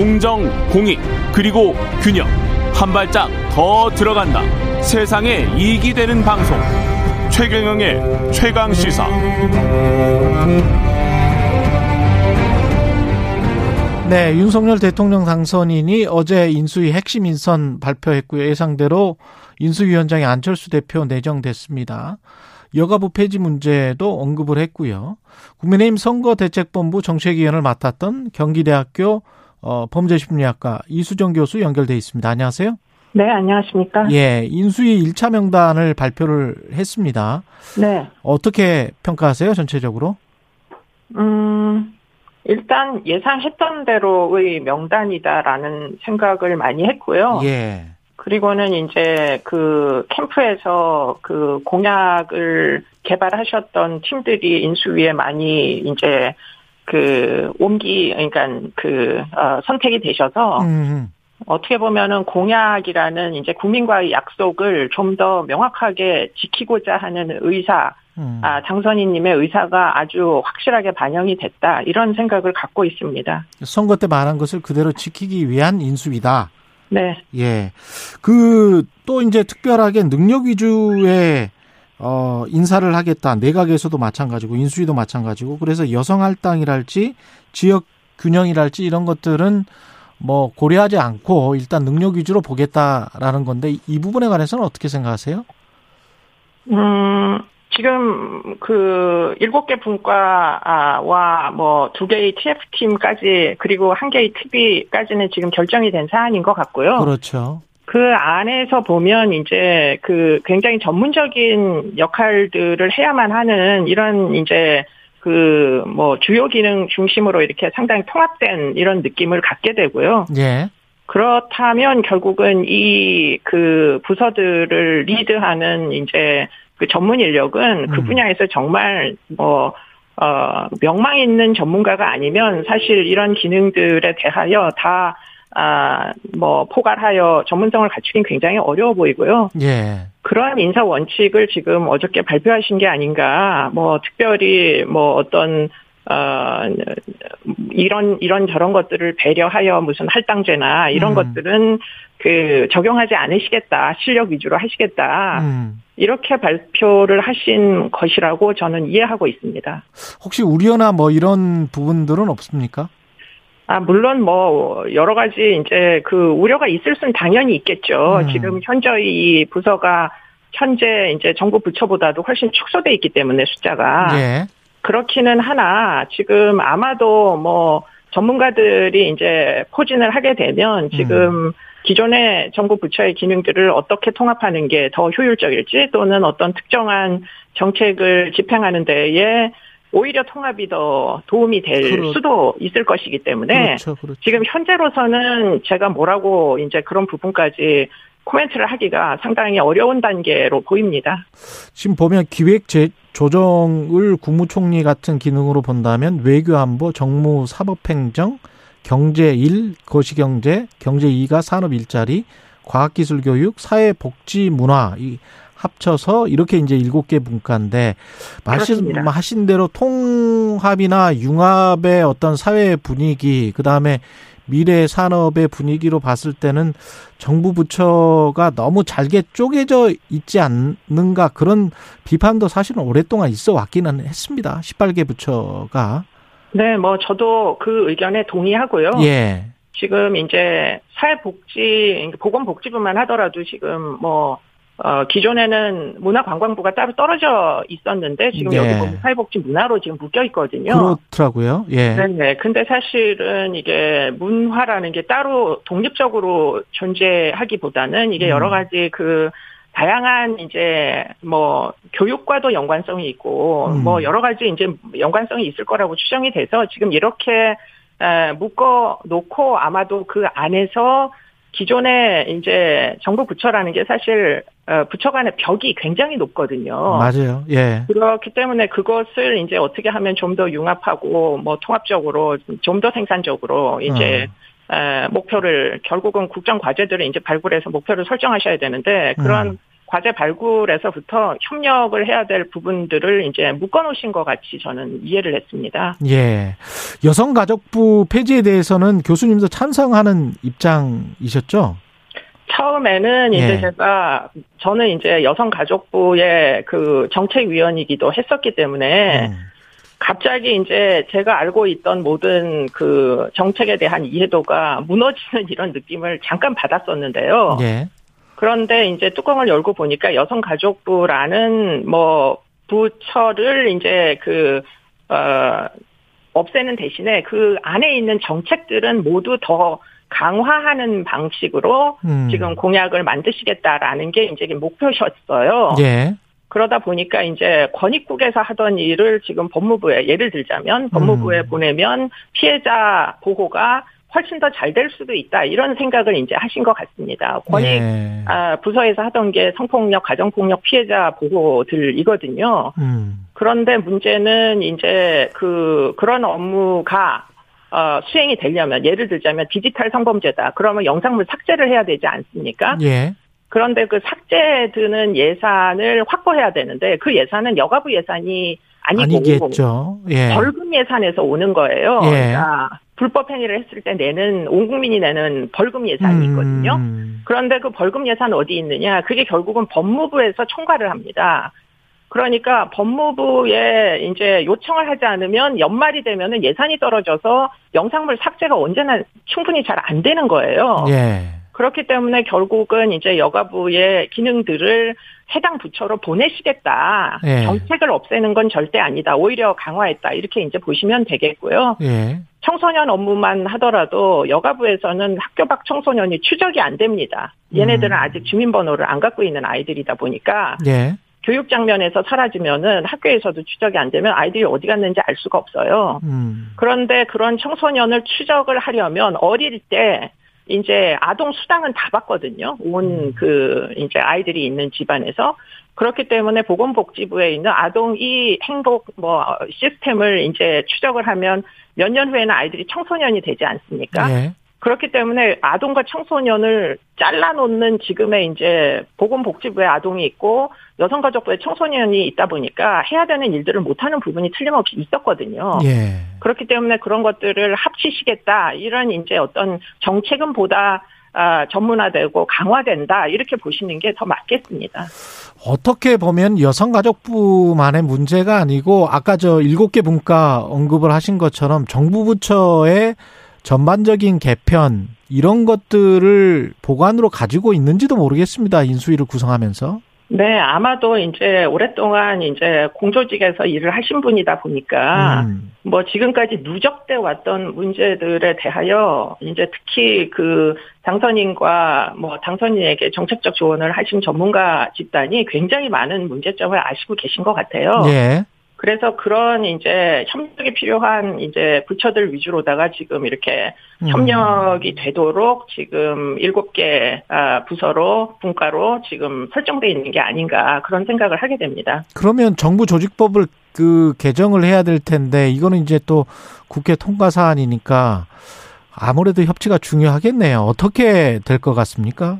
공정, 공익, 그리고 균형. 한 발짝 더 들어간다. 세상에 이익이 되는 방송. 최경영의 최강 시사. 네, 윤석열 대통령 당선인이 어제 인수위 핵심 인선 발표했고요. 예상대로 인수위원장이 안철수 대표 내정됐습니다. 여가부 폐지 문제도 언급을 했고요. 국민의힘 선거대책본부 정책위원을 맡았던 경기대학교 어, 범죄심리학과 이수정 교수 연결돼 있습니다. 안녕하세요. 네, 안녕하십니까. 예, 인수위 1차 명단을 발표를 했습니다. 네. 어떻게 평가하세요, 전체적으로? 음, 일단 예상했던 대로의 명단이다라는 생각을 많이 했고요. 예. 그리고는 이제 그 캠프에서 그 공약을 개발하셨던 팀들이 인수위에 많이 이제 그 옮기 그러니까 그 어, 선택이 되셔서 음, 어떻게 보면은 공약이라는 이제 국민과의 약속을 좀 더 명확하게 지키고자 하는 의사, 음. 아, 당선인님의 의사가 아주 확실하게 반영이 됐다. 이런 생각을 갖고 있습니다. 선거 때 말한 것을 그대로 지키기 위한 인수위다. 네. 예. 그, 또 이제 특별하게 능력 위주의, 어, 인사를 하겠다. 내각에서도 마찬가지고, 인수위도 마찬가지고, 그래서 여성 할당이랄지, 지역 균형이랄지 이런 것들은 뭐 고려하지 않고 일단 능력 위주로 보겠다라는 건데, 이 부분에 관해서는 어떻게 생각하세요? 음, 지금 그 일곱 개 분과와 뭐 두 개의 TF팀까지 그리고 한 개의 TV까지는 지금 결정이 된 사안인 것 같고요. 그렇죠. 그 안에서 보면 이제 그 굉장히 전문적인 역할들을 해야만 하는 이런 이제 그 뭐 주요 기능 중심으로 이렇게 상당히 통합된 이런 느낌을 갖게 되고요. 예. 그렇다면 결국은 이 그 부서들을 리드하는 이제 그 전문 인력은 그 음. 분야에서 정말 뭐, 어, 명망 있는 전문가가 아니면 사실 이런 기능들에 대하여 다, 아, 뭐, 포괄하여 전문성을 갖추긴 굉장히 어려워 보이고요. 예. 그러한 인사 원칙을 지금 어저께 발표하신 게 아닌가, 뭐, 특별히 뭐 어떤, 어, 이런, 이런 저런 것들을 배려하여 무슨 할당제나 이런 음. 것들은 그 적용하지 않으시겠다. 실력 위주로 하시겠다. 음. 이렇게 발표를 하신 것이라고 저는 이해하고 있습니다. 혹시 우려나 뭐 이런 부분들은 없습니까? 아, 물론 뭐, 여러 가지 이제 그 우려가 있을 수는 당연히 있겠죠. 음. 지금 현저히 이 부서가 현재 이제 정부 부처보다도 훨씬 축소돼 있기 때문에 숫자가. 예. 그렇기는 하나, 지금 아마도 뭐, 전문가들이 이제 포진을 하게 되면 지금 기존의 정부 부처의 기능들을 어떻게 통합하는 게 더 효율적일지 또는 어떤 특정한 정책을 집행하는 데에 오히려 통합이 더 도움이 될 그렇- 수도 있을 것이기 때문에 그렇죠. 그렇죠. 지금 현재로서는 제가 뭐라고 이제 그런 부분까지 코멘트를 하기가 상당히 어려운 단계로 보입니다. 지금 보면 기획 제 조정을 국무총리 같은 기능으로 본다면 외교안보, 정무, 사법행정, 경제 1, 거시경제, 경제 2가 산업 일자리, 과학기술교육, 사회복지 문화 이 합쳐서 이렇게 이제 일곱 개 분과인데. 말씀하신 대로 통합이나 융합의 어떤 사회 분위기 그다음에 미래 산업의 분위기로 봤을 때는 정부 부처가 너무 잘게 쪼개져 있지 않는가 그런 비판도 사실은 오랫동안 있어 왔기는 했습니다. 18개 부처가. 네, 뭐 저도 그 의견에 동의하고요. 예. 지금 이제 사회복지, 보건복지부만 하더라도 지금 뭐, 어, 기존에는 문화관광부가 따로 떨어져 있었는데 지금 네. 여기 보면 사회복지 문화로 지금 묶여 있거든요. 그렇더라고요. 예. 네네. 근데 사실은 이게 문화라는 게 따로 독립적으로 존재하기보다는 이게 음. 여러 가지 그 다양한 이제 뭐 교육과도 연관성이 있고 음. 뭐 여러 가지 이제 연관성이 있을 거라고 추정이 돼서 지금 이렇게 에, 묶어 놓고 아마도 그 안에서 기존의 이제 정부 부처라는 게 사실 어, 부처 간의 벽이 굉장히 높거든요. 맞아요. 예. 그렇기 때문에 그것을 이제 어떻게 하면 좀 더 융합하고 뭐 통합적으로 좀 더 생산적으로 이제 어. 에, 목표를 결국은 국정 과제들을 이제 발굴해서 목표를 설정하셔야 되는데 그런 음. 과제 발굴에서부터 협력을 해야 될 부분들을 이제 묶어놓으신 것 같이 저는 이해를 했습니다. 예. 여성가족부 폐지에 대해서는 교수님도 찬성하는 입장이셨죠? 처음에는 이제 예. 제가 저는 이제 여성가족부의 그 정책위원이기도 했었기 때문에 음. 갑자기 이제 제가 알고 있던 모든 그 정책에 대한 이해도가 무너지는 이런 느낌을 잠깐 받았었는데요. 예. 그런데 이제 뚜껑을 열고 보니까 여성가족부라는 뭐 부처를 이제 그, 어, 없애는 대신에 그 안에 있는 정책들은 모두 더 강화하는 방식으로 음. 지금 공약을 만드시겠다라는 게 이제 목표셨어요. 예. 그러다 보니까 이제 권익국에서 하던 일을 지금 법무부에 예를 들자면 법무부에 음. 보내면 피해자 보호가 훨씬 더 잘 될 수도 있다 이런 생각을 이제 하신 것 같습니다. 권익 예. 아, 부서에서 하던 게 성폭력, 가정폭력 피해자 보호들이거든요. 음. 그런데 문제는 이제 그 그런 업무가 어, 수행이 되려면 예를 들자면 디지털 성범죄다. 그러면 영상물 삭제를 해야 되지 않습니까? 예. 그런데 그 삭제 드는 예산을 확보해야 되는데 그 예산은 여가부 예산이 아니고 아니겠죠. 예. 벌금 예산에서 오는 거예요. 예. 그러니까 불법 행위를 했을 때 내는 온 국민이 내는 벌금 예산이 있거든요. 음. 그런데 그 벌금 예산 어디 있느냐? 그게 결국은 법무부에서 총괄을 합니다. 그러니까 법무부에 이제 요청을 하지 않으면 연말이 되면은 예산이 떨어져서 영상물 삭제가 언제나 충분히 잘 안 되는 거예요. 예. 그렇기 때문에 결국은 이제 여가부의 기능들을 해당 부처로 보내시겠다. 예. 정책을 없애는 건 절대 아니다. 오히려 강화했다. 이렇게 이제 보시면 되겠고요. 예. 청소년 업무만 하더라도 여가부에서는 학교 밖 청소년이 추적이 안 됩니다. 얘네들은 음. 아직 주민번호를 안 갖고 있는 아이들이다 보니까 예. 교육 장면에서 사라지면은 학교에서도 추적이 안 되면 아이들이 어디 갔는지 알 수가 없어요. 음. 그런데 그런 청소년을 추적을 하려면 어릴 때 이제 아동 수당은 다 받거든요. 온 그 이제 아이들이 있는 집안에서 그렇기 때문에 보건복지부에 있는 아동 이 행복 뭐 시스템을 이제 추적을 하면 몇 년 후에는 아이들이 청소년이 되지 않습니까? 예. 그렇기 때문에 아동과 청소년을 잘라놓는 지금의 이제 보건복지부에 아동이 있고 여성가족부에 청소년이 있다 보니까 해야 되는 일들을 못하는 부분이 틀림없이 있었거든요. 예. 그렇기 때문에 그런 것들을 합치시겠다 이런 이제 어떤 정책은 보다 아, 전문화되고 강화된다 이렇게 보시는 게 더 맞겠습니다. 어떻게 보면 여성가족부만의 문제가 아니고 아까 저 일곱 개 분과 언급을 하신 것처럼 정부 부처의 전반적인 개편 이런 것들을 보관으로 가지고 있는지도 모르겠습니다. 인수위를 구성하면서. 네, 아마도 이제 오랫동안 이제 공조직에서 일을 하신 분이다 보니까 음. 뭐 지금까지 누적돼 왔던 문제들에 대하여 이제 특히 그 당선인과 뭐 당선인에게 정책적 조언을 하신 전문가 집단이 굉장히 많은 문제점을 아시고 계신 것 같아요. 예. 그래서 그런 이제 협력이 필요한 이제 부처들 위주로다가 지금 이렇게 음. 협력이 되도록 지금 일곱 개 아, 부서로 분과로 지금 설정돼 있는 게 아닌가 그런 생각을 하게 됩니다. 그러면 정부 조직법을 그 개정을 해야 될 텐데 이거는 이제 또 국회 통과 사안이니까 아무래도 협치가 중요하겠네요. 어떻게 될 것 같습니까?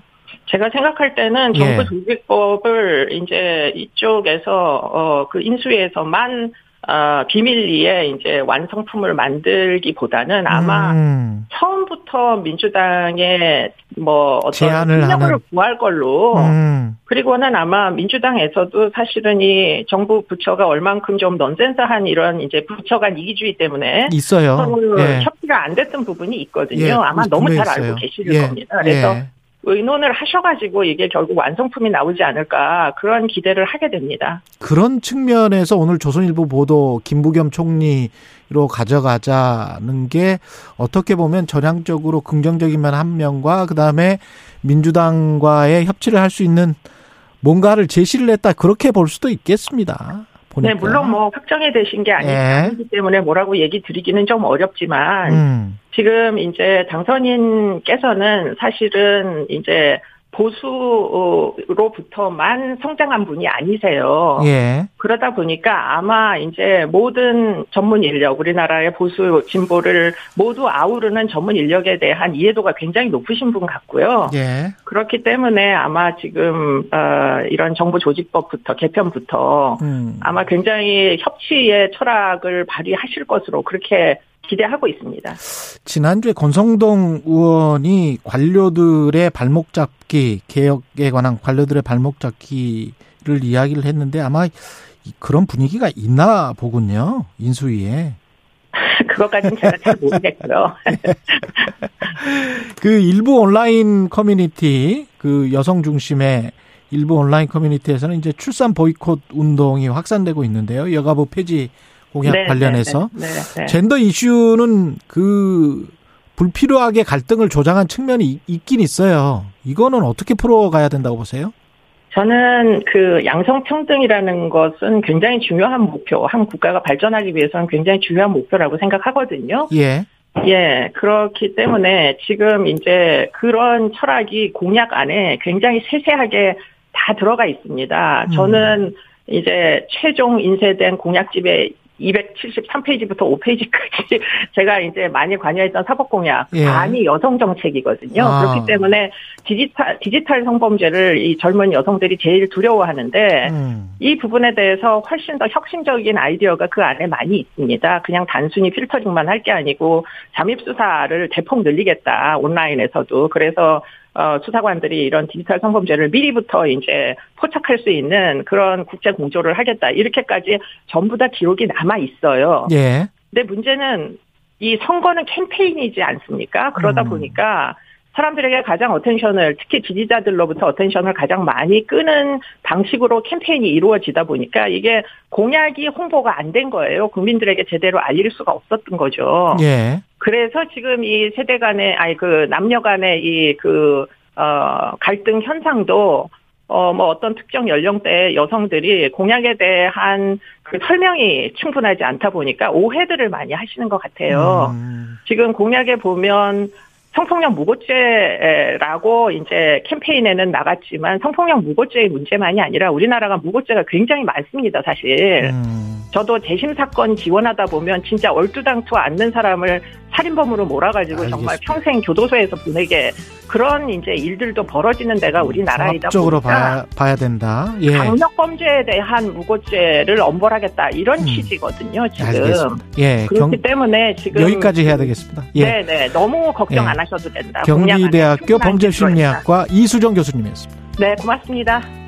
제가 생각할 때는 예. 정부 조직법을 이제 이쪽에서 어 그 인수위에서만 어 비밀리에 이제 완성품을 만들기보다는 아마 음. 처음부터 민주당의 뭐 어떤 제안을 하는. 구할 걸로 음. 그리고는 아마 민주당에서도 사실은 이 정부 부처가 얼만큼 좀 넌센스한 이런 이제 부처 간 이기주의 때문에 있어요. 예. 협의가 안 됐던 부분이 있거든요. 예, 아마 너무 잘 알고. 계실 예. 겁니다. 그래서 예. 의논을 하셔가지고 이게 결국 완성품이 나오지 않을까 그런 기대를 하게 됩니다. 그런 측면에서 오늘 조선일보 보도 김부겸 총리로 가져가자는 게 어떻게 보면 전향적으로 긍정적인 면 한 면과 그 다음에 민주당과의 협치를 할 수 있는 뭔가를 제시를 했다 그렇게 볼 수도 있겠습니다. 보니까. 네, 물론 뭐 확정이 되신 게 아니, 예. 아니기 때문에 뭐라고 얘기 드리기는 좀 어렵지만 음. 지금 이제 당선인께서는 사실은 이제 보수로부터만 성장한 분이 아니세요. 예. 그러다 보니까 아마 이제 모든 전문 인력, 우리나라의 보수 진보를 모두 아우르는 전문 인력에 대한 이해도가 굉장히 높으신 분 같고요. 예. 그렇기 때문에 아마 지금 어, 이런 정부 조직법부터 개편부터 음. 아마 굉장히 협치의 철학을 발휘하실 것으로 그렇게 기대하고 있습니다. 지난주에 권성동 의원이 관료들의 발목 잡기, 개혁에 관한 관료들의 발목 잡기를 이야기를 했는데 아마 그런 분위기가 있나 보군요. 인수위에. 그것까지는 제가 잘 모르겠고요. 그 일부 온라인 커뮤니티, 그 여성 중심의 일부 온라인 커뮤니티에서는 이제 출산 보이콧 운동이 확산되고 있는데요. 여가부 폐지 공약 네, 관련해서 네, 네, 네. 젠더 이슈는 그 불필요하게 갈등을 조장한 측면이 있긴 있어요. 이거는 어떻게 풀어가야 된다고 보세요? 저는 그 양성평등이라는 것은 굉장히 중요한 목표, 한 국가가 발전하기 위해서는 굉장히 중요한 목표라고 생각하거든요. 예. 예, 그렇기 때문에 지금 이제 그런 철학이 공약 안에 굉장히 세세하게 다 들어가 있습니다. 저는 이제 최종 인쇄된 공약집에 273페이지부터 5페이지까지 제가 이제 많이 관여했던 사법공약 예. 반이 여성 정책이거든요. 아. 그렇기 때문에 디지털 디지털 성범죄를 이 젊은 여성들이 제일 두려워하는데 음. 이 부분에 대해서 훨씬 더 혁신적인 아이디어가 그 안에 많이 있습니다. 그냥 단순히 필터링만 할 게 아니고 잠입 수사를 대폭 늘리겠다 온라인에서도 그래서 어, 수사관들이 이런 디지털 성범죄를 미리부터 이제 포착할 수 있는 그런 국제 공조를 하겠다 이렇게까지 전부 다 기록이 남아 있어요. 예. 근데 문제는 이 선거는 캠페인이지 않습니까? 그러다 음. 보니까 사람들에게 가장 attention을 특히 지지자들로부터 attention을 가장 많이 끄는 방식으로 캠페인이 이루어지다 보니까 이게 공약이 홍보가 안 된 거예요. 국민들에게 제대로 알릴 수가 없었던 거죠. 예. 그래서 지금 이 세대 간의 아니 그 남녀 간의 이그 어 갈등 현상도 어 뭐 어떤 특정 연령대의 여성들이 공약에 대한 그 설명이 충분하지 않다 보니까 오해들을 많이 하시는 것 같아요. 음. 지금 공약에 보면 성폭력 무고죄라고 이제 캠페인에는 나갔지만 성폭력 무고죄의 문제만이 아니라 우리나라가 무고죄가 굉장히 많습니다, 사실. 음. 저도 재심 사건 지원하다 보면 진짜 얼두당토 않는 사람을 살인범으로 몰아가지고 정말 알겠습니다. 평생 교도소에서 보내게 그런 이제 일들도 벌어지는 데가 우리나라이다 보니까 봐야, 봐야 된다. 예. 강력 범죄에 대한 무고죄를 엄벌하겠다 이런 음. 취지거든요 지금 알겠습니다. 예. 경, 그렇기 때문에 지금 여기까지 해야 되겠습니다. 예. 네네 너무 걱정 예. 안 하셔도 된다. 경기대학교 범죄심리학과 이수정 교수님이었습니다. 네 고맙습니다.